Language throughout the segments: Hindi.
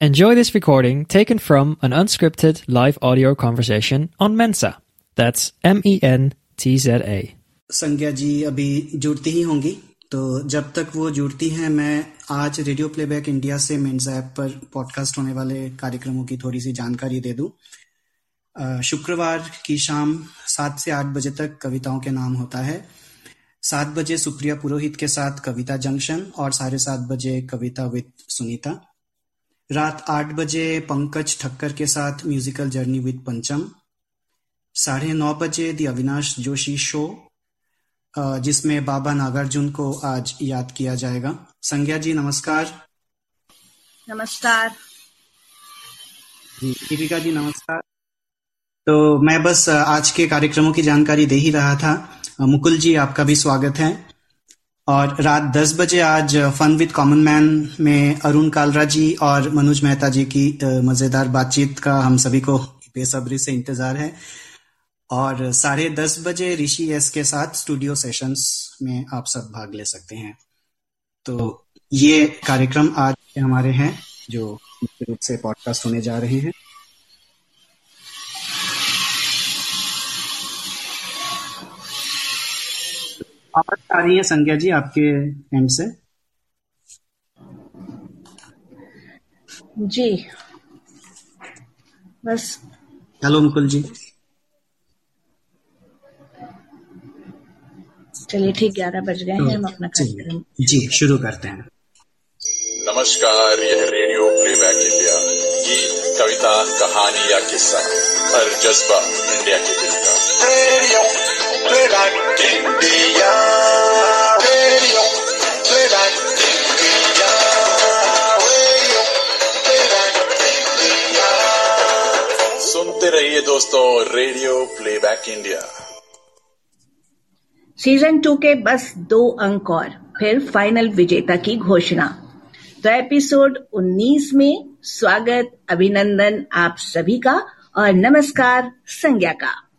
Enjoy this recording taken from an unscripted live audio conversation on Mensa. That's M E N T Z A. संज्ञा जी, अभी जुड़ती ही होंगी तो जब तक वो जुड़ती हैं, मैं आज रेडियो प्लेबैक इंडिया से मेन्स ऐप पर पॉडकास्ट होने वाले कार्यक्रमों की थोड़ी सी जानकारी दे दूँ शुक्रवार की शाम सात से आठ बजे तक कविताओं के नाम होता है सात बजे सुप्रिया पुरोहित के साथ कविता जंक्शन और साढ़े सात बजे कविता विद सुनीता रात आठ बजे पंकज ठक्कर के साथ म्यूजिकल जर्नी विद पंचम साढ़े नौ बजे दी अविनाश जोशी शो जिसमें बाबा नागार्जुन को आज याद किया जाएगा। संज्ञा जी नमस्कार। नमस्कार। जी दीपिका जी नमस्कार। तो मैं बस आज के कार्यक्रमों की जानकारी दे ही रहा था। मुकुल जी आपका भी स्वागत है। और रात 10 बजे आज फन विद कॉमन मैन में अरुण कालरा जी और मनोज मेहता जी की मज़ेदार बातचीत का हम सभी को बेसब्री से इंतज़ार है। और साढ़े दस बजे ऋषि एस के साथ स्टूडियो सेशंस में आप सब भाग ले सकते हैं। तो ये कार्यक्रम आज के हमारे हैं, जो मुख्य रूप से पॉडकास्ट होने जा रहे हैं। आवाज़ आ रही है संज्ञा जी आपके एंड से। जी। बस। हेलो मुकुल जी। चलिए ठीक ग्यारह बज गए हैं हम अपना चलिए। कार्यक्रम जी शुरू करते हैं। नमस्कार यह रेडियो प्लेबैक इंडिया गीत कविता कहानी या किस्सा हर जज्बा इंडिया के दिल का। रेडियो। सुनते रहिए दोस्तों रेडियो इंडिया सीज़न टू के बस दो अंक और, फिर फाइनल विजेता की घोषणा। तो एपिसोड 19 में स्वागत, अभिनंदन आप सभी का, और नमस्कार संज्ञा का।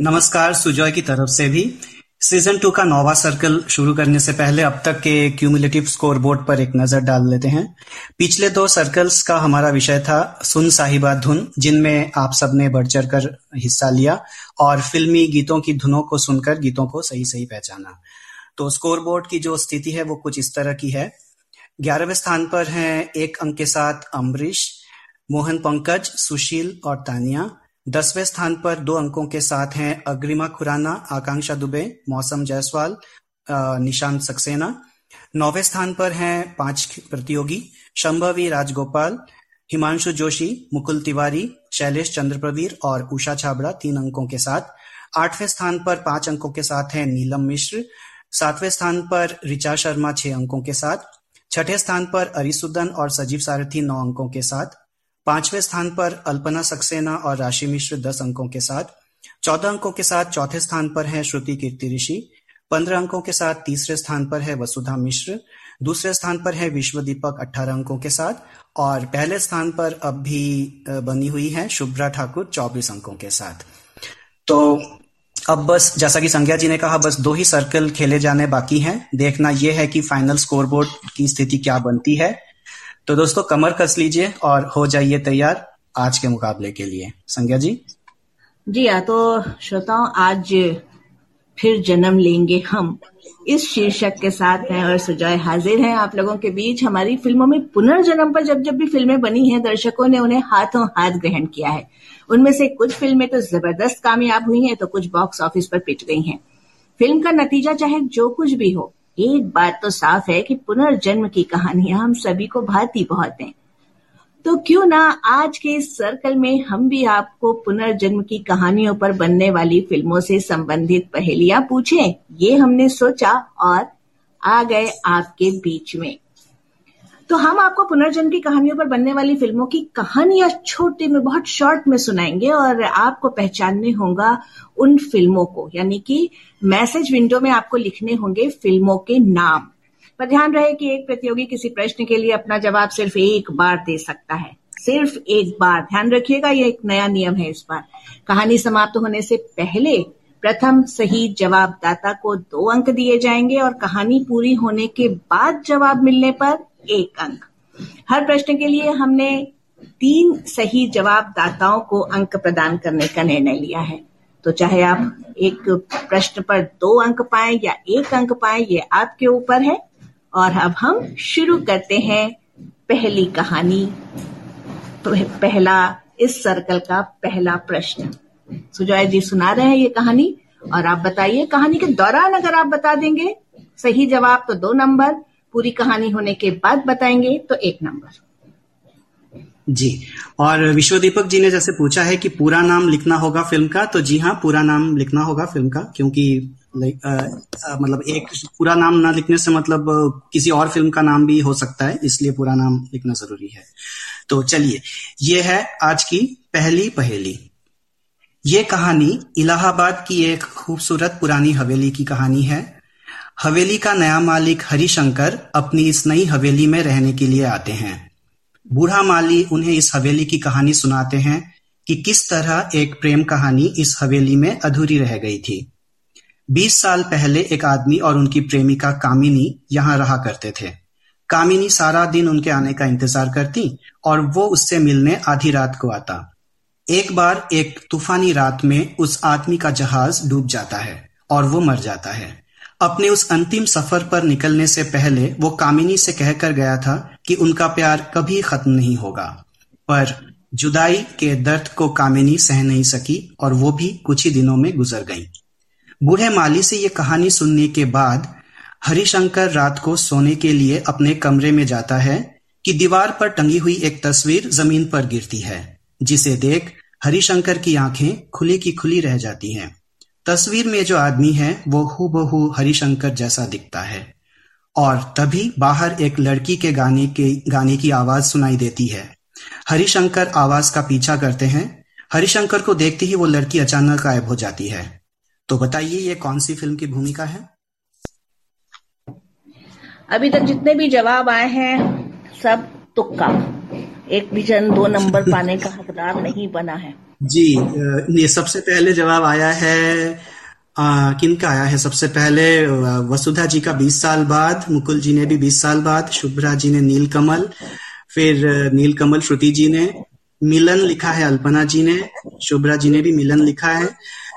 नमस्कार, सुजॉय की तरफ़ से भी। सीज़न टू का नोवा सर्कल शुरू करने से पहले अब तक के क्यूमुलेटिव स्कोर बोर्ड पर एक नज़र डाल लेते हैं। पिछले दो सर्कल्स का हमारा विषय था सुन साहिबा धुन, जिनमें आप सबने बढ़ चढ़ कर हिस्सा लिया और फिल्मी गीतों की धुनों को सुनकर गीतों को सही सही पहचाना। तो स्कोर बोर्ड की जो स्थिति है वो कुछ इस तरह की है। ग्यारहवें स्थान पर हैं एक अंक के साथ अम्बरीश मोहन पंकज, सुशील और तानिया। दसवें स्थान पर दो अंकों के साथ हैं अग्रिमा खुराना, आकांक्षा दुबे, मौसम जायसवाल निशांत सक्सेना। नौवें स्थान पर हैं पाँच प्रतियोगी, शंभवी राजगोपाल, हिमांशु जोशी, मुकुल तिवारी, शैलेश चंद्रप्रवीर और उषा छाबड़ा तीन अंकों के साथ। आठवें स्थान पर पाँच अंकों के साथ हैं नीलम मिश्र, सातवें स्थान पर ऋचा शर्मा छह अंकों के साथ, छठे स्थान पर अरिसुदन और सजीव सारथी नौ अंकों के साथ पाँचवें स्थान पर अल्पना सक्सेना और राशि मिश्र दस अंकों के साथ, चौदह अंकों के साथ चौथे स्थान पर है श्रुति कीर्ति ऋषि, पंद्रह अंकों के साथ तीसरे स्थान पर है वसुधा मिश्र, दूसरे स्थान पर है विश्व दीपक अठारह अंकों के साथ, और पहले स्थान पर अब भी बनी हुई है शुभ्रा ठाकुर चौबीस अंकों के साथ। तो अब बस, जैसा कि संज्ञा जी ने कहा, बस दो ही सर्कल खेले जाने बाकी हैं। देखना यह है कि फाइनल स्कोरबोर्ड की स्थिति क्या बनती है। तो दोस्तों, कमर कस लीजिए और हो जाइए तैयार आज के मुकाबले के लिए। संज्ञा जी? जी हाँ तो श्रोताओं, आज फिर जन्म लेंगे हम। इस शीर्षक के साथ हैं और सुजॉय हाजिर हैं आप लोगों के बीच। हमारी फ़िल्मों में पुनर्जन्म पर जब जब भी फ़िल्में बनी हैं, दर्शकों ने उन्हें हाथों हाथ ग्रहण किया है। उनमें से कुछ फ़िल्में तो ज़बरदस्त कामयाब हुई हैं तो कुछ बॉक्स ऑफ़िस पर पिट गई हैं। फ़िल्म का नतीजा चाहे जो कुछ भी हो एक बात तो साफ़ है कि पुनर्जन्म की कहानियाँ हम सभी को भाती बहुत हैं। तो क्यों ना आज के इस सर्कल में हम भी आपको पुनर्जन्म की कहानियों पर बनने वाली फ़िल्मों से संबंधित पहेलियाँ पूछें, ये हमने सोचा और आ गए आपके बीच में। तो हम आपको पुनर्जन्म की कहानियों पर बनने वाली फ़िल्मों की कहानियाँ छोटे में बहुत शॉर्ट में सुनाएँगे और आपको पहचानने होगा उन फ़िल्मों को, यानी कि मैसेज विंडो में आपको लिखने होंगे फ़िल्मों के नाम। पर ध्यान रहे कि एक प्रतियोगी किसी प्रश्न के लिए अपना जवाब सिर्फ़ एक बार दे सकता है। सिर्फ़ एक बार। ध्यान रखिएगा ये एक नया नियम है इस बार। कहानी समाप्त होने से पहले प्रथम सही जवाबदाता को दो अंक दिए जाएँगे और कहानी पूरी होने के बाद जवाब मिलने पर एक अंक। हर प्रश्न के लिए हमने तीन सही जवाब दाताओं को अंक प्रदान करने का निर्णय लिया है। तो चाहे आप एक प्रश्न पर दो अंक पाए या एक अंक पाए, ये आपके ऊपर है। और अब हम शुरू करते हैं पहली कहानी पहला, इस सर्कल का पहला प्रश्न। सुजॉय जी सुना रहे हैं ये कहानी, और आप बताइए, कहानी के दौरान अगर आप बता देंगे, सही जवाब तो दो नंबर पूरी कहानी होने के बाद बताएँगे तो एक नंबर। जी, और विश्व दीपक जी ने जैसे पूछा है कि पूरा नाम लिखना होगा फ़िल्म का तो जी हाँ पूरा नाम लिखना होगा फ़िल्म का, क्योंकि मतलब एक पूरा नाम ना लिखने से मतलब किसी और फ़िल्म का नाम भी हो सकता है, इसलिए पूरा नाम लिखना ज़रूरी है। तो चलिए, ये है आज की पहली पहेली। ये कहानी इलाहाबाद की एक खूबसूरत पुरानी हवेली की कहानी है। हवेली का नया मालिक हरिशंकर अपनी इस नई हवेली में रहने के लिए आते हैं। बूढ़ा माली उन्हें इस हवेली की कहानी सुनाते हैं कि किस तरह एक प्रेम कहानी इस हवेली में अधूरी रह गई थी। बीस साल पहले एक आदमी और उनकी प्रेमिका कामिनी यहाँ रहा करते थे। कामिनी सारा दिन उनके आने का इंतज़ार करती और वो उससे मिलने आधी रात को आता। एक बार एक तूफानी रात में उस आदमी का जहाज़ डूब जाता है और वो मर जाता है। अपने उस अंतिम सफ़र पर निकलने से पहले वो कामिनी से कहकर गया था कि उनका प्यार कभी खत्म नहीं होगा। पर जुदाई के दर्द को कामिनी सह नहीं सकी और वो भी कुछ ही दिनों में गुजर गई। बूढ़े माली से ये कहानी सुनने के बाद हरिशंकर रात को सोने के लिए अपने कमरे में जाता है कि दीवार पर टंगी हुई एक तस्वीर ज़मीन पर गिरती है, जिसे देख हरिशंकर की आँखें खुली की खुली रह जाती हैं। तस्वीर में जो आदमी है, वो हूबहू हरिशंकर जैसा दिखता है। और तभी बाहर एक लड़की के गाने के, गाने की आवाज़ सुनाई देती है। हरिशंकर आवाज़ का पीछा करते हैं। हरिशंकर को देखते ही वो लड़की अचानक गायब हो जाती है। तो बताइए, ये कौन सी फ़िल्म की भूमिका है? अभी तक जितने भी जवाब आए हैं, सब तुक्का। एक भी जन दो नंबर पाने का हकदार नहीं बना है। जी ये सबसे पहले जवाब आया है किन का आया है सबसे पहले? वसुधा जी का 20 साल बाद, मुकुल जी ने भी 20 साल बाद, शुभ्रा जी ने नील कमल फिर नील कमल श्रुति जी ने, मिलन लिखा है अल्पना जी ने, शुभ्रा जी ने भी मिलन लिखा है,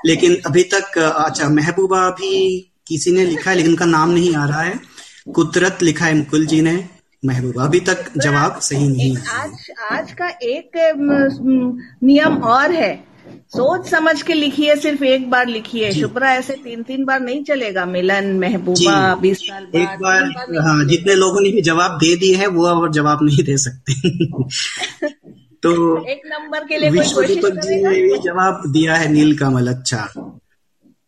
लेकिन अभी तक अच्छा महबूबा भी किसी ने लिखा है, लेकिन उनका नाम नहीं आ रहा है कुदरत लिखा है मुकुल जी ने महबूबा। अभी तक जवाब सही नहीं आज आज का एक नियम और है। सोच समझ के लिखिए सिर्फ़ एक बार लिखिए। शुभ्रा ऐसे तीन तीन बार नहीं चलेगा। मिलन महबूबा बीस साल एक बार हाँ जितने लोगों ने भी जवाब दे दिए हैं वो और जवाब नहीं दे सकते। तो एक नंबर के लिए विश्व दीपक जी ने भी जवाब दिया है नील कमल अच्छा।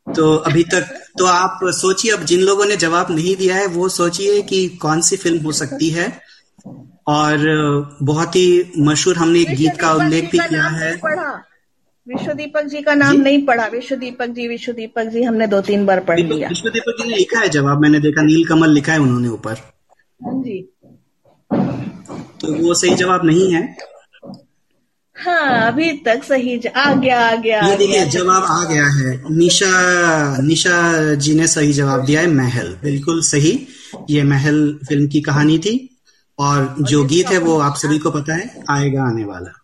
तो अभी तक तो आप सोचिए अब जिन लोगों ने जवाब नहीं दिया है वो सोचिए कि कौन सी फ़िल्म हो सकती है। और बहुत ही मशहूर हमने एक गीत का उल्लेख भी किया है। विश्व दीपक जी का नाम जी? नहीं पढ़ा। विश्व दीपक जी विश्व दीपक जी हमने दो तीन बार पढ़ लिया। विश्व दीपक जी ने लिखा है जवाब? मैंने देखा नील कमल लिखा है उन्होंने ऊपर। हाँ जी। तो वो सही जवाब नहीं है। हाँ अभी तक सही आ गया आ गया ये देखिए जवाब आ गया है। निशा निशा जी ने सही जवाब दिया है महल। बिल्कुल सही। ये महल फ़िल्म की कहानी थी और जो गीत है वो आप सभी को पता है आएगा आने वाला।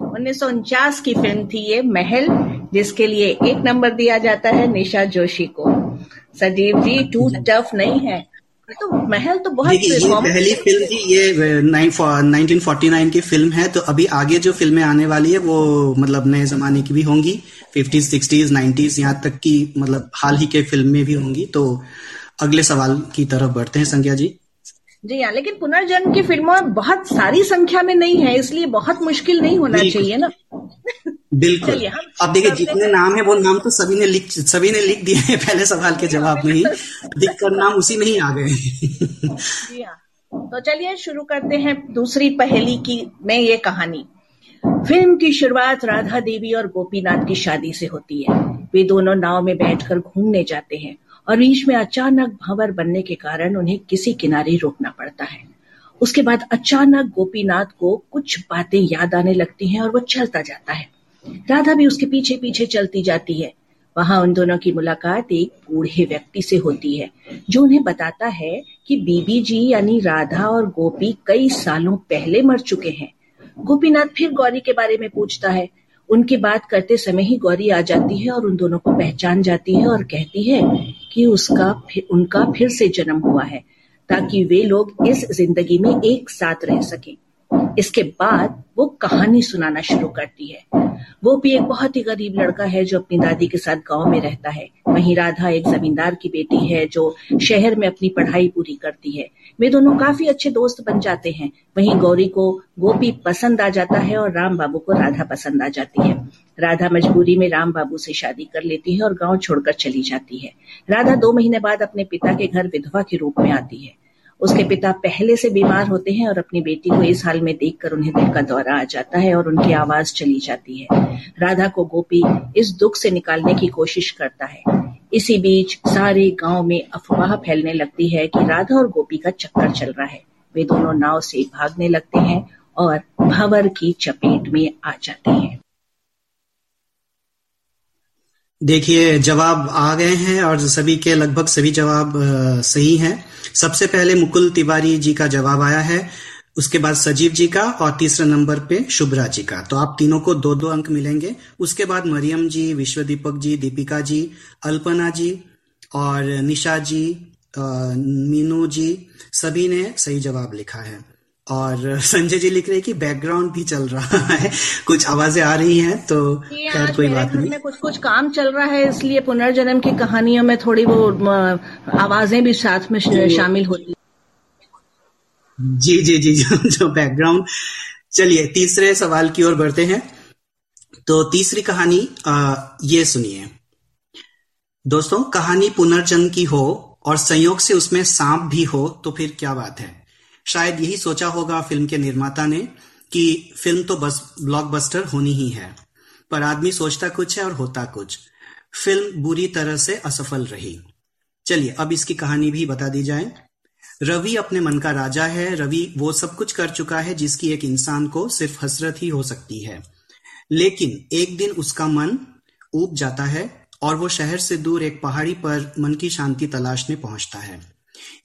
उन्नीस की फ़िल्म थी ये महल जिसके लिए एक नंबर दिया जाता है निशा जोशी को। सजीव जी टू टफ नहीं है। तो महल तो बहुत ये पहली फ़िल्म थी ये नाइनटीन फोर्टी नाइन की फ़िल्म है तो अभी आगे जो फ़िल्में आने वाली है वो मतलब नए जमाने की भी होंगी। फिफ्टीज सिक्सटीज नाइन्टीज यहाँ तक की मतलब हाल ही के फ़िल्म में भी होंगी। तो अगले सवाल की तरफ़ बढ़ते हैं संज्ञा जी। जी हाँ लेकिन पुनर्जन्म की फ़िल्मों बहुत सारी संख्या में नहीं है इसलिए बहुत मुश्किल नहीं होना चाहिए ना। बिल्कुल। अब देखिए जितने नाम है वो नाम तो सभी ने लिख सभी ने लिख दिए हैं पहले सवाल के जवाब में ही। दिक्कत नाम उसी में ही आ गए हाँ। तो चलिए शुरू करते हैं दूसरी पहेली की में ये कहानी। फ़िल्म की शुरुआत राधा देवी और गोपीनाथ की शादी से होती है। वे दोनों नाव में बैठकर घूमने जाते हैं और बीच में अचानक भंवर बनने के कारण उन्हें किसी किनारे रोकना पड़ता है। उसके बाद अचानक गोपीनाथ को कुछ बातें याद आने लगती हैं और वो चलता जाता है। राधा भी उसके पीछे पीछे चलती जाती है। वहाँ उन दोनों की मुलाकात एक बूढ़े व्यक्ति से होती है, जो उन्हें बताता है कि बीबी जी यानी राधा और गोपी कई सालों पहले मर चुके हैं। गोपीनाथ फिर गौरी के बारे में पूछता है। उनकी बात करते समय ही गौरी आ जाती है और उन दोनों को पहचान जाती है और कहती है कि उसका फिर उनका फिर से जन्म हुआ है, ताकि वे लोग इस ज़िंदगी में एक साथ रह सकें। इसके बाद वो कहानी सुनाना शुरू करती है। वो भी एक बहुत ही गरीब लड़का है जो अपनी दादी के साथ गाँव में रहता है। वहीं राधा एक जमींदार की बेटी है जो शहर में अपनी पढ़ाई पूरी करती है। वे दोनों काफ़ी अच्छे दोस्त बन जाते हैं। वहीं गौरी को गोपी पसंद आ जाता है और राम बाबू को राधा पसंद आ जाती है। राधा मजबूरी में राम बाबू से शादी कर लेती है और गाँव छोड़कर चली जाती है। राधा दो महीने बाद अपने पिता के घर विधवा के रूप में आती है। उसके पिता पहले से बीमार होते हैं और अपनी बेटी को इस हाल में देखकर उन्हें दिल का दौरा आ जाता है और उनकी आवाज़ चली जाती है। राधा को गोपी इस दुख से निकालने की कोशिश करता है। इसी बीच सारे गाँव में अफवाह फैलने लगती है कि राधा और गोपी का चक्कर चल रहा है। वे दोनों नाव से भागने लगते हैं और भंवर की चपेट में आ जाते हैं। देखिए, जवाब आ गए हैं और सभी के लगभग सभी जवाब सही हैं। सबसे पहले मुकुल तिवारी जी का जवाब आया है, उसके बाद सजीव जी का और तीसरे नंबर पे शुभ्रा जी का। तो आप तीनों को दो दो अंक मिलेंगे। उसके बाद मरियम जी विश्व दीपक जी, दीपिका जी, अल्पना जी और निशा जी मीनू जी, सभी ने सही जवाब लिखा है। और संजय जी लिख रहे हैं कि बैकग्राउंड भी चल रहा है। कुछ आवाज़ें आ रही हैं तो खैर कोई बात नहीं। कुछ कुछ काम चल रहा है इसलिए पुनर्जन्म की कहानियों में थोड़ी वो आवाज़ें भी साथ में शामिल होती जी जी जी जो, जो बैकग्राउंड चलिए तीसरे सवाल की ओर बढ़ते हैं। तो तीसरी कहानी आ, ये सुनिए। दोस्तों कहानी पुनर्जन्म की हो और संयोग से उसमें सांप भी हो तो फिर क्या बात है? शायद यही सोचा होगा फ़िल्म के निर्माता ने कि फ़िल्म तो बस ब्लॉकबस्टर होनी ही है। पर आदमी सोचता कुछ है और होता कुछ। फ़िल्म बुरी तरह से असफल रही। चलिए, अब इसकी कहानी भी बता दी जाए। रवि अपने मन का राजा है। रवि वो सब कुछ कर चुका है जिसकी एक इंसान को सिर्फ़ हसरत ही हो सकती है। लेकिन एक दिन उसका मन ऊब जाता है और वो शहर से दूर एक पहाड़ी पर मन की शांति तलाशने पहुँचता है।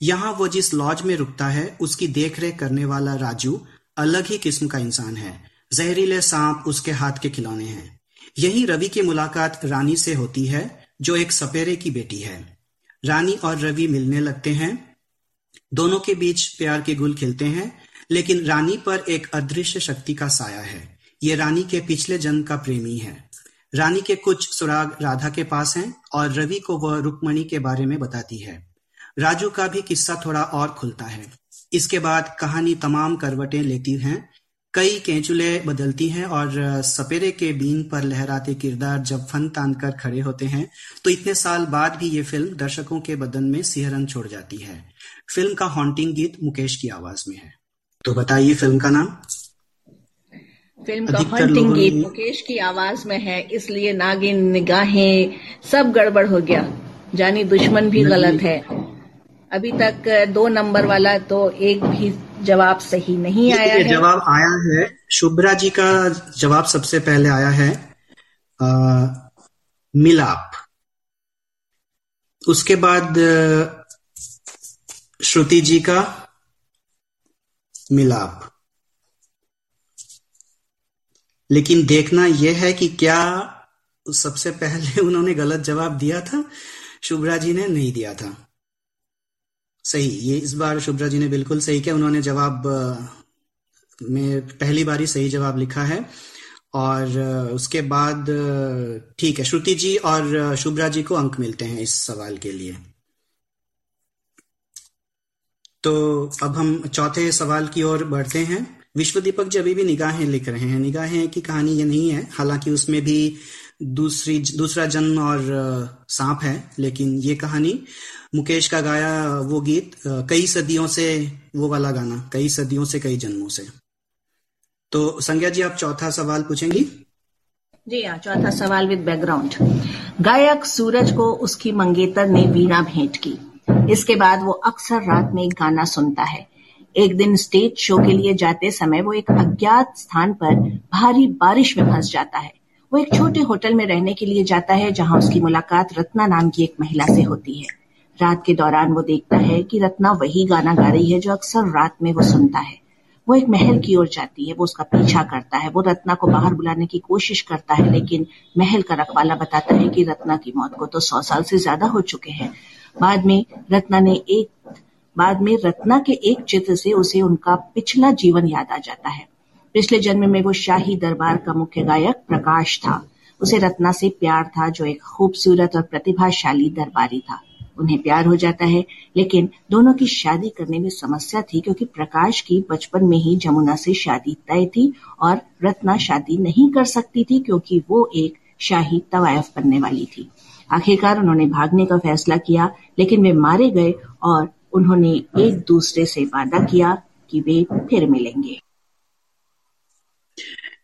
यहाँ वो जिस लॉज में रुकता है, उसकी देखरेख करने वाला राजू अलग ही किस्म का इंसान है। जहरीले सांप उसके हाथ के खिलौने हैं। यही रवि की मुलाकात रानी से होती है, जो एक सपेरे की बेटी है। रानी और रवि मिलने लगते हैं। दोनों के बीच प्यार के गुल खिलते हैं, लेकिन रानी पर एक अदृश्य शक्ति का साया है। ये रानी के पिछले जन्म का प्रेमी है। रानी के कुछ सुराग राधा के पास हैं, और रवि को वह रुक्मणी के बारे में बताती है। राजू का भी किस्सा थोड़ा और खुलता है। इसके बाद कहानी तमाम करवटें लेती हैं। कई केंचुले बदलती हैं और सपेरे के बीन पर लहराते किरदार जब फन तान कर खड़े होते हैं तो इतने साल बाद भी ये फ़िल्म दर्शकों के बदन में सिहरन छोड़ जाती है। फ़िल्म का हॉन्टिंग गीत मुकेश की आवाज़ में है। तो बताइए फ़िल्म का नाम। फ़िल्म का हॉन्टिंग गीत मुकेश की आवाज़ में है इसलिए नागिन निगाहें सब गड़बड़ हो गया। जानी दुश्मन भी गलत है। अभी तक दो नंबर वाला तो एक भी जवाब सही नहीं आया है। जवाब आया है। शुभ्रा जी का जवाब सबसे पहले आया है आ, मिलाप। उसके बाद श्रुति जी का मिलाप। लेकिन देखना यह है कि क्या सबसे पहले उन्होंने गलत जवाब दिया था? शुभ्रा जी ने नहीं दिया था। सही, ये इस बार शुभ्रा जी ने बिल्कुल सही किया। उन्होंने जवाब में पहली बार ही सही जवाब लिखा है। और उसके बाद ठीक है, श्रुति जी और शुभ्रा जी को अंक मिलते हैं इस सवाल के लिए। तो अब हम चौथे सवाल की ओर बढ़ते हैं। विश्व दीपक जी अभी भी निगाहें लिख रहे हैं। निगाहें की कहानी ये नहीं है। हालाँकि उसमें भी दूसरी दूसरा जन्म और सांप है, लेकिन ये कहानी मुकेश का गाया वो गीत कई सदियों से वो वाला गाना, कई सदियों से कई जन्मों से। तो संज्ञा जी, आप चौथा सवाल पूछेंगी? जी हाँ चौथा सवाल विद बैकग्राउंड गायक सूरज को उसकी मंगेतर ने वीणा भेंट की। इसके बाद वो अक्सर रात में गाना सुनता है। एक दिन स्टेज शो के लिए जाते समय वो एक अज्ञात स्थान पर भारी बारिश में फंस जाता है। वो एक छोटे होटल में रहने के लिए जाता है, जहाँ उसकी मुलाकात रत्ना नाम की एक महिला से होती है। रात के दौरान वो देखता है कि रत्ना वही गाना गा रही है जो अक्सर रात में वो सुनता है। वो एक महल की ओर जाती है, वो उसका पीछा करता है, वो रत्ना को बाहर बुलाने की कोशिश करता है, लेकिन महल का रखवाला बताता है कि रत्ना की मौत को तो सौ साल से ज़्यादा हो चुके हैं। बाद में रत्ना ने एक, बाद में रत्ना के एक चित्र से उसे उनका पिछला जीवन याद आ जाता है। पिछले जन्म में वो शाही दरबार का मुख्य गायक प्रकाश था। उसे रत्ना से प्यार था, जो एक खूबसूरत और प्रतिभाशाली दरबारी था। उन्हें प्यार हो जाता है, लेकिन दोनों की शादी करने में समस्या थी, क्योंकि प्रकाश की बचपन में ही जमुना से शादी तय थी और रत्ना शादी नहीं कर सकती थी, क्योंकि वो एक शाही तवायफ बनने वाली थी। आखिरकार उन्होंने भागने का फैसला किया, लेकिन वे मारे गए और उन्होंने एक दूसरे से वादा किया कि वे फिर मिलेंगे।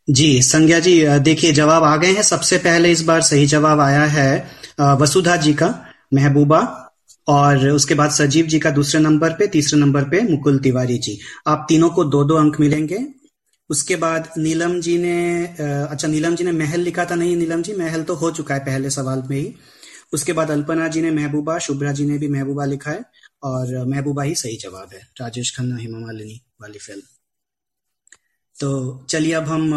जी, संज्ञा जी देखिए, जवाब आ गए हैं। सबसे पहले इस बार सही जवाब आया है वसुधा जी का, महबूबा, और उसके बाद सजीव जी का दूसरे नंबर पे, तीसरे नंबर पे, मुकुल तिवारी जी। आप तीनों को दो दो अंक मिलेंगे। उसके बाद नीलम जी ने अच्छा नीलम जी ने महल लिखा था, नहीं, नीलम जी, महल तो हो चुका है पहले सवाल में ही। उसके बाद अल्पना जी ने महबूबा, शुभ्रा जी ने भी महबूबा लिखा है, और महबूबा ही सही जवाब है। राजेश खन्ना हेमा मालिनी वाली फ़िल्म। तो चलिए अब हम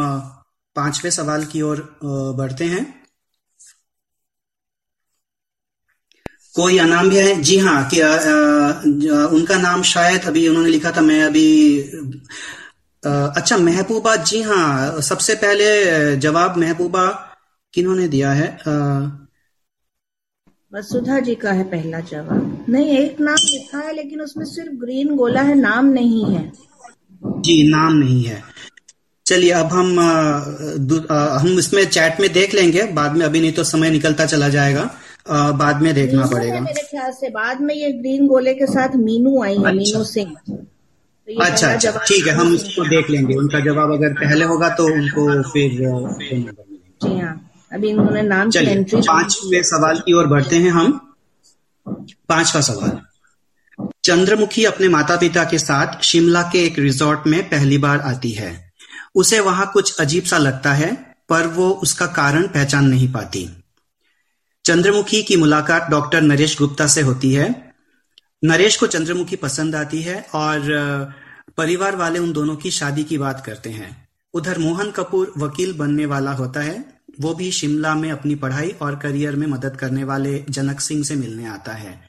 पाँचवें सवाल की ओर बढ़ते हैं। कोई अनाम भी है? जी हाँ कि आ, आ, उनका नाम शायद अभी उन्होंने लिखा था मैं अभी आ, अच्छा महबूबा जी हाँ सबसे पहले जवाब महबूबा किन्होंने दिया है? वसुधा जी का है पहला जवाब। नहीं एक नाम लिखा है लेकिन उसमें सिर्फ़ ग्रीन गोला है नाम नहीं है। जी नाम नहीं है। चलिए अब हम आ, आ, हम इसमें चैट में देख लेंगे बाद में अभी नहीं तो समय निकलता चला जाएगा आ, बाद में देखना पड़ेगा। मेरे ख्याल से बाद में ये ग्रीन गोले के साथ मीनू आई अच्छा। मीनू सिंह। तो अच्छा अच्छा ठीक है हम इसको देख लेंगे उनका जवाब अगर पहले होगा तो उनको फिर जी हाँ अभी इन्होंने नाम एंट्री पांचवे सवाल की ओर बढ़ते हैं हम। पांचवा सवाल। चंद्रमुखी अपने माता पिता के साथ शिमला के एक रिजॉर्ट में पहली बार आती है। उसे वहाँ कुछ अजीब सा लगता है, पर वो उसका कारण पहचान नहीं पाती। चंद्रमुखी की मुलाकात डॉक्टर नरेश गुप्ता से होती है। नरेश को चंद्रमुखी पसंद आती है और परिवार वाले उन दोनों की शादी की बात करते हैं। उधर मोहन कपूर वकील बनने वाला होता है। वो भी शिमला में अपनी पढ़ाई और करियर में मदद करने वाले जनक सिंह से मिलने आता है।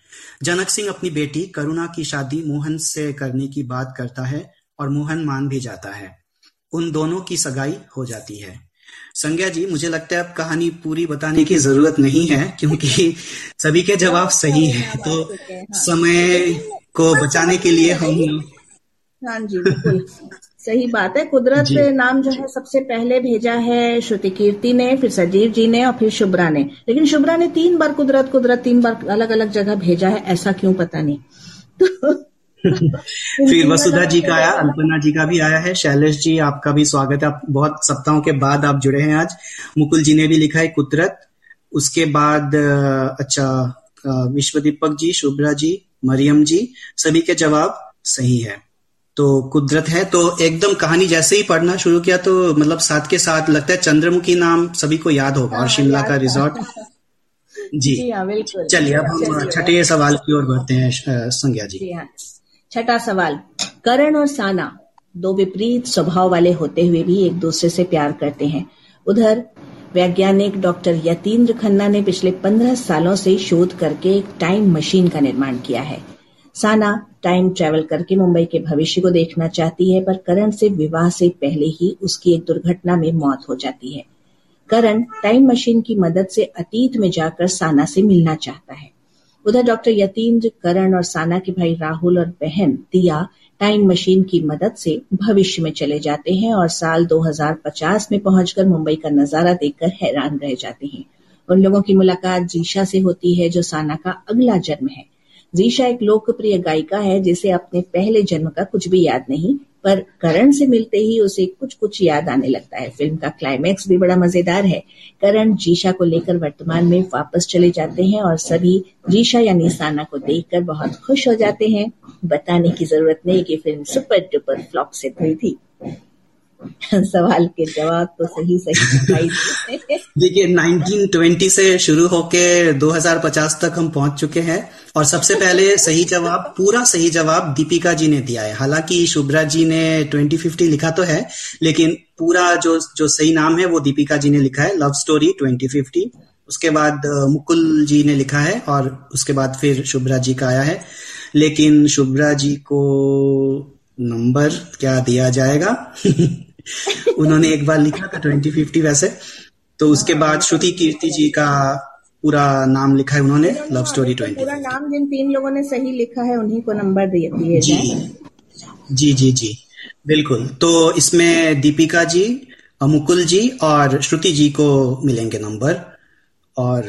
जनक सिंह अपनी बेटी करुणा की शादी मोहन से करने की बात करता है और मोहन मान भी जाता है। उन दोनों की सगाई हो जाती है। संज्ञा जी मुझे लगता है अब कहानी पूरी बताने की ज़रूरत नहीं है क्योंकि सभी के जवाब सही है। तो समय को बचाने के लिए हम हाँ जी बिल्कुल। सही बात है। कुदरत नाम जो है सबसे पहले भेजा है श्रुति कीर्ति ने फिर सजीव जी ने और फिर शुभ्रा ने। लेकिन शुभ्रा ने तीन बार कुदरत कुदरत तीन बार अलग अलग जगह भेजा है ऐसा क्यों पता नहीं? तो फिर वसुधा जी का आया अल्पना जी का भी आया है शैलेश जी आपका भी स्वागत है। आप बहुत सप्ताहों के बाद आप जुड़े हैं आज। मुकुल जी ने भी लिखा है कुदरत। उसके बाद अच्छा विश्व दीपक जी शुभ्रा जी मरियम जी सभी के जवाब सही है। तो कुदरत है तो एकदम कहानी जैसे ही पढ़ना शुरू किया तो मतलब साथ के साथ लगता है चंद्रमुखी नाम सभी को याद होगा और हाँ, शिमला का रिजॉर्ट। जी। हाँ, चलिए अब हम छठे सवाल की ओर बढ़ते हैं संज्ञा जी, जी हाँ। छठा सवाल, करण और साना दो विपरीत स्वभाव वाले होते हुए भी एक दूसरे से प्यार करते हैं। उधर, वैज्ञानिक डॉक्टर यतीन्द्र खन्ना ने पिछले पंद्रह सालों से शोध करके एक टाइम मशीन का निर्माण किया है। साना टाइम ट्रेवल करके मुंबई के भविष्य को देखना चाहती है, पर करण से विवाह से पहले ही उसकी एक दुर्घटना में मौत हो जाती है। करण टाइम मशीन की मदद से अतीत में जाकर साना से मिलना चाहता है। उधर डॉक्टर यतीन्द्र करण और साना के भाई राहुल और बहन दिया टाइम मशीन की मदद से भविष्य में चले जाते हैं और साल 2050 में पहुंचकर मुंबई का नज़ारा देखकर हैरान रह जाते हैं। उन लोगों की मुलाकात जीशा से होती है, जो साना का अगला जन्म है। जीशा एक लोकप्रिय गायिका है, जिसे अपने पहले जन्म का कुछ भी याद नहीं पर करण से मिलते ही उसे कुछ कुछ याद आने लगता है। फ़िल्म का क्लाइमैक्स भी बड़ा मज़ेदार है। करण, जीशा को लेकर वर्तमान में वापस चले जाते हैं और सभी जीशा यानी साना को देखकर बहुत खुश हो जाते हैं। बताने की ज़रूरत नहीं कि फ़िल्म सुपर डुपर फ्लॉप से हुई थी। सवाल के जवाब तो सही सही देखिए 1920 से शुरू होके 2050 तक हम पहुँच चुके हैं और सबसे पहले सही जवाब, पूरा सही जवाब दीपिका जी ने दिया है। हालाँकि शुभ्रा जी ने 2050 लिखा तो है, लेकिन पूरा जो जो सही नाम है वो दीपिका जी ने लिखा है लव स्टोरी 2050 उसके बाद मुकुल जी ने लिखा है और उसके बाद फिर शुभ्रा जी का आया है। लेकिन शुभ्रा जी को नंबर क्या दिया जाएगा? उन्होंने एक बार लिखा था ट्वेंटी फिफ्टी वैसे। तो उसके बाद श्रुति कीर्ति जी का पूरा नाम लिखा है उन्होंने लव स्टोरी ट्वेंटी पूरा नाम जिन तीन लोगों ने सही लिखा है उन्हीं को नंबर दिए जी। जी जी जी। बिल्कुल। तो इसमें दीपिका जी मुकुल जी और श्रुति जी को मिलेंगे नंबर और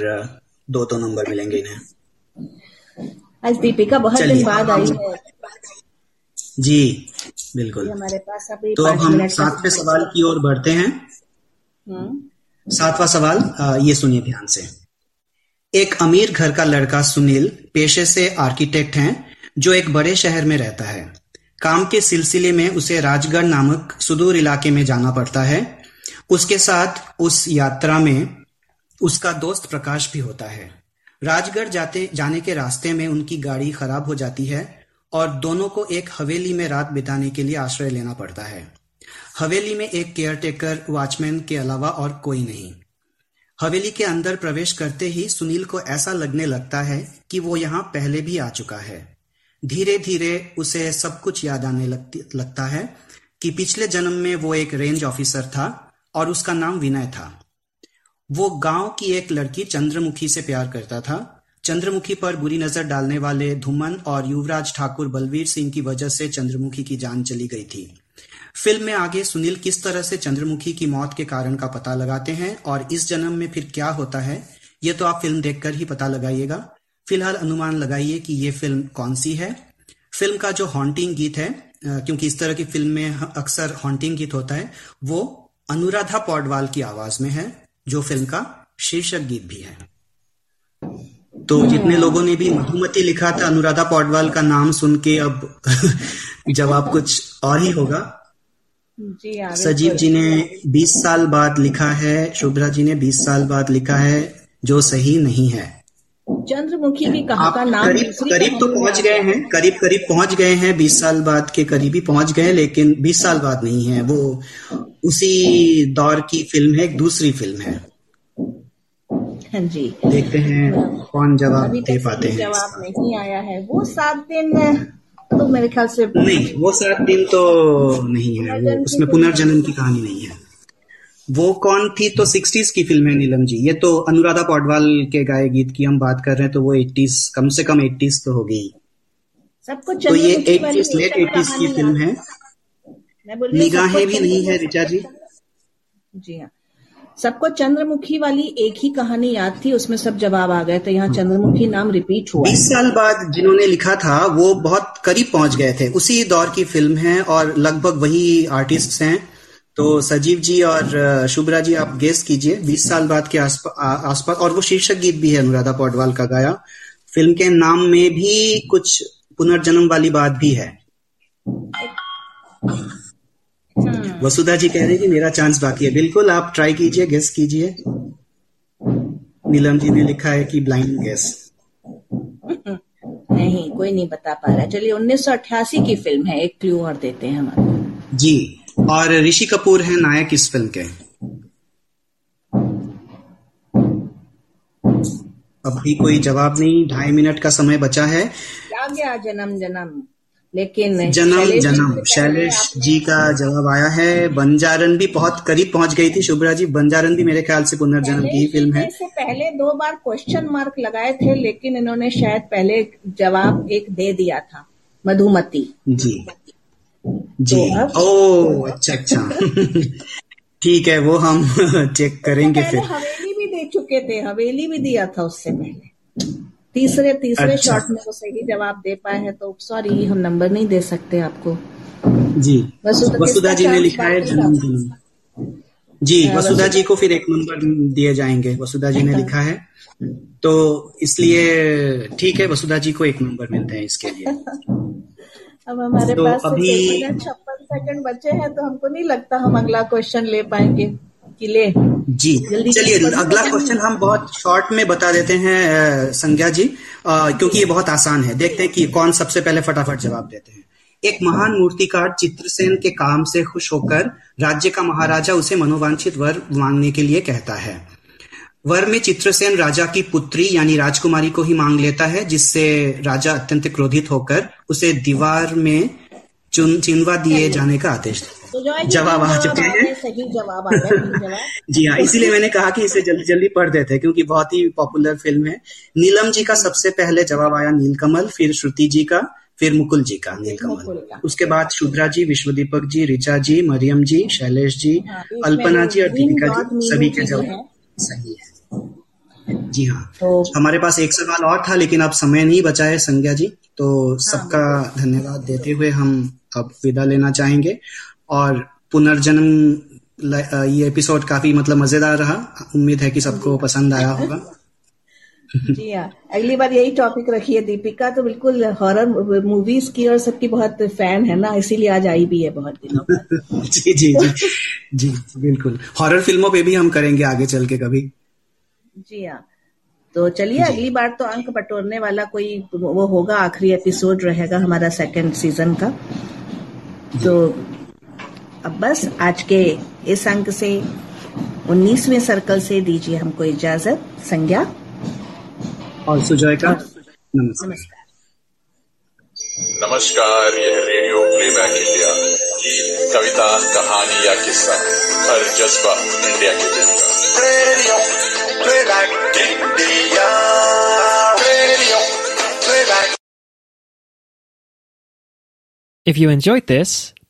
दो दो नंबर मिलेंगे इन्हें। आज दीपिका बहुत दिन बाद आई है। जी। बिल्कुल। हमारे पास अभी तो अब हम सातवें सवाल की ओर बढ़ते हैं। हम्म। सातवां सवाल ये सुनिए ध्यान से। एक अमीर घर का लड़का सुनील पेशे से आर्किटेक्ट हैं जो एक बड़े शहर में रहता है। काम के सिलसिले में उसे राजगढ़ नामक सुदूर इलाके में जाना पड़ता है। उसके साथ उस यात्रा में उसका दोस्त प्रकाश भी होता है। राजगढ़ जाते जाने के रास्ते में उनकी गाड़ी खराब हो जाती है और दोनों को एक हवेली में रात बिताने के लिए आश्रय लेना पड़ता है। हवेली में एक केयरटेकर वॉचमैन के अलावा और कोई नहीं। हवेली के अंदर प्रवेश करते ही सुनील को ऐसा लगने लगता है कि वो यहाँ पहले भी आ चुका है। धीरे धीरे उसे सब कुछ याद आने लगता है कि पिछले जन्म में वो एक रेंज ऑफिसर था और उसका नाम विनय था। वो गाँव की एक लड़की चंद्रमुखी से प्यार करता था चंद्रमुखी पर बुरी नज़र डालने वाले धुमन और युवराज ठाकुर बलवीर सिंह की वजह से चंद्रमुखी की जान चली गई थी। फ़िल्म में आगे सुनील किस तरह से चंद्रमुखी की मौत के कारण का पता लगाते हैं और इस जन्म में फिर क्या होता है, ये तो आप फ़िल्म देखकर ही पता लगाइएगा। फ़िलहाल अनुमान लगाइए कि ये फ़िल्म कौन सी है। फ़िल्म का जो हॉन्टिंग गीत है क्योंकि इस तरह की फ़िल्म में अक्सर हॉन्टिंग गीत होता है, वो अनुराधा पौडवाल की आवाज़ में है, जो फ़िल्म का शीर्षक गीत भी है। तो जितने लोगों ने भी मधुमती लिखा था अनुराधा पौडवाल का नाम सुन के अब जवाब कुछ और ही होगा। जी सजीव जी ने 20 साल बाद लिखा है शुभ्रा जी ने 20 साल बाद लिखा है जो सही नहीं है। चंद्रमुखी भी कहा का नाम करीब करीब तो पहुँच गए हैं करीब करीब पहुँच गए हैं 20 साल बाद के करीब ही पहुँच गए लेकिन 20 साल बाद नहीं है वो उसी दौर की फ़िल्म है एक दूसरी फ़िल्म है। हाँ जी। देखते हैं कौन जवाब दे पाते हैं। जवाब नहीं आया है। वो सात दिन तो मेरे ख्याल से नहीं वो सात दिन तो नहीं है। वो उसमें पुनर्जन्म की कहानी नहीं है। वो कौन थी? तो सिक्सटीज की फ़िल्म है नीलम जी। ये तो अनुराधा पौडवाल के गाए गीत की हम बात कर रहे हैं तो वो एट्टीज कम से कम एट्टीज तो हो गई सबको तो ये एट्टीज लेट एट्टीज की फ़िल्म है। निगाहें भी नहीं है रिचा जी। जी हाँ। सबको चंद्रमुखी वाली एक ही कहानी याद थी उसमें सब जवाब आ गए थे यहाँ चंद्रमुखी नाम रिपीट हुआ बीस साल बाद जिन्होंने लिखा था वो बहुत करीब पहुँच गए थे। उसी दौर की फ़िल्म है और लगभग वही आर्टिस्ट हैं। तो सजीव जी और शुभ्रा जी आप गेस कीजिए बीस साल बाद के आसपास और वो शीर्षक गीत भी है अनुराधा पौडवाल का गाया। फ़िल्म के नाम में भी कुछ पुनर्जन्म वाली बात भी है। वसुधा जी कह रही कि मेरा चांस बाकी है। बिल्कुल आप ट्राई कीजिए गेस कीजिए। नीलम जी ने लिखा है कि ब्लाइंड गेस नहीं कोई नहीं बता पा रहा। चलिए 1988 की फ़िल्म है एक क्लू और देते हैं हम जी और ऋषि कपूर है नायक इस फ़िल्म के। अभी कोई जवाब नहीं ढाई मिनट का समय बचा है। क्या गया जन्म जन्म। लेकिन जन्म जन्म। शैलेश जी का जवाब आया है। बंजारन भी बहुत करीब पहुँच गई थी। शुभ्रा जी बंजारन भी मेरे ख्याल से पुनर्जन्म की फ़िल्म है। से पहले दो बार क्वेश्चन मार्क लगाए थे लेकिन इन्होंने शायद पहले जवाब एक दे दिया था। मधुमती। जी। जी। तो ओ अच्छा अच्छा। ठीक है वो हम चेक करेंगे फिर। हवेली भी दे चुके थे। हवेली भी दिया था उससे पहले। तीसरे तीसरे अच्छा। शॉट में वो सही जवाब दे पाए हैं तो सॉरी हम नंबर नहीं दे सकते आपको। जी। वसुधा जी ने लिखा है जन्म जन्म जी वसुधा जी को फिर एक नंबर दिए जाएँगे। वसुधा जी ने लिखा है। तो इसलिए ठीक है वसुधा जी को एक नंबर मिलते हैं इसके लिए। अब हमारे तो पास अभी छप्पन सेकंड बचे हैं तो हमको नहीं लगता हम अगला क्वेश्चन ले पाएँगे। कि ले। जी चलिए अगला क्वेश्चन हम बहुत शॉर्ट में बता देते हैं संज्ञा जी अ, क्योंकि ये बहुत आसान है। देखते हैं कि कौन सबसे पहले फटाफट जवाब देते हैं। एक महान मूर्तिकार चित्रसेन के काम से खुश होकर राज्य का महाराजा उसे मनोवांछित वर मांगने के लिए कहता है। वर में चित्रसेन राजा की पुत्री यानी राजकुमारी को ही मांग लेता है जिससे राजा अत्यंत क्रोधित होकर उसे दीवार में चुन चिनवा दिए जाने का आदेश देता है। तो है जवाब आ चुके हैं। सही जवाब आ गया जी हाँ इसीलिए मैंने कहा कि इसे जल्दी जल्दी पढ़ देते हैं क्योंकि बहुत ही पॉपुलर फ़िल्म है। नीलम जी का सबसे पहले जवाब आया नीलकमल फिर श्रुति जी का फिर मुकुल जी का नीलकमल। उसके बाद शुद्रा जी विश्वदीपक जी ऋचा जी मरियम जी शैलेश जी हाँ, अल्पना जी और दीपिका जी सभी के जवाब सही है। जी हाँ तो हमारे पास एक सवाल और था लेकिन अब समय नहीं बचा है संज्ञा जी तो सबका धन्यवाद देते हुए हम अब विदा लेना चाहेंगे। और पुनर्जन्म ये एपिसोड काफ़ी मतलब मज़ेदार रहा। उम्मीद है कि सबको पसंद आया होगा। जी हाँ। अगली बार यही टॉपिक रखिए दीपिका। तो बिल्कुल हॉरर मूवीज़ की और सबकी बहुत फ़ैन है ना इसीलिए आज आई भी है बहुत दिनों बाद। जी जी जी। जी बिल्कुल। हॉरर फ़िल्मों पे भी हम करेंगे आगे चल के कभी। जी हाँ। तो चलिए अगली बार तो अंक बटोरने वाला कोई वो होगा आखिरी एपिसोड रहेगा हमारा सेकंड सीज़न का। तो अब बस आज के इस अंक से उन्नीसवें सर्कल से दीजिए हमको इजाज़त। संज्ञा? और सुजय का? नमस्कार। नमस्कार। नमस्कार यह रेडियो प्लेबैक इंडिया गीत कविता कहानी या किस्सा हर जज्बा इंडिया के दिल का radio playback India. Radio playback If you enjoyed this,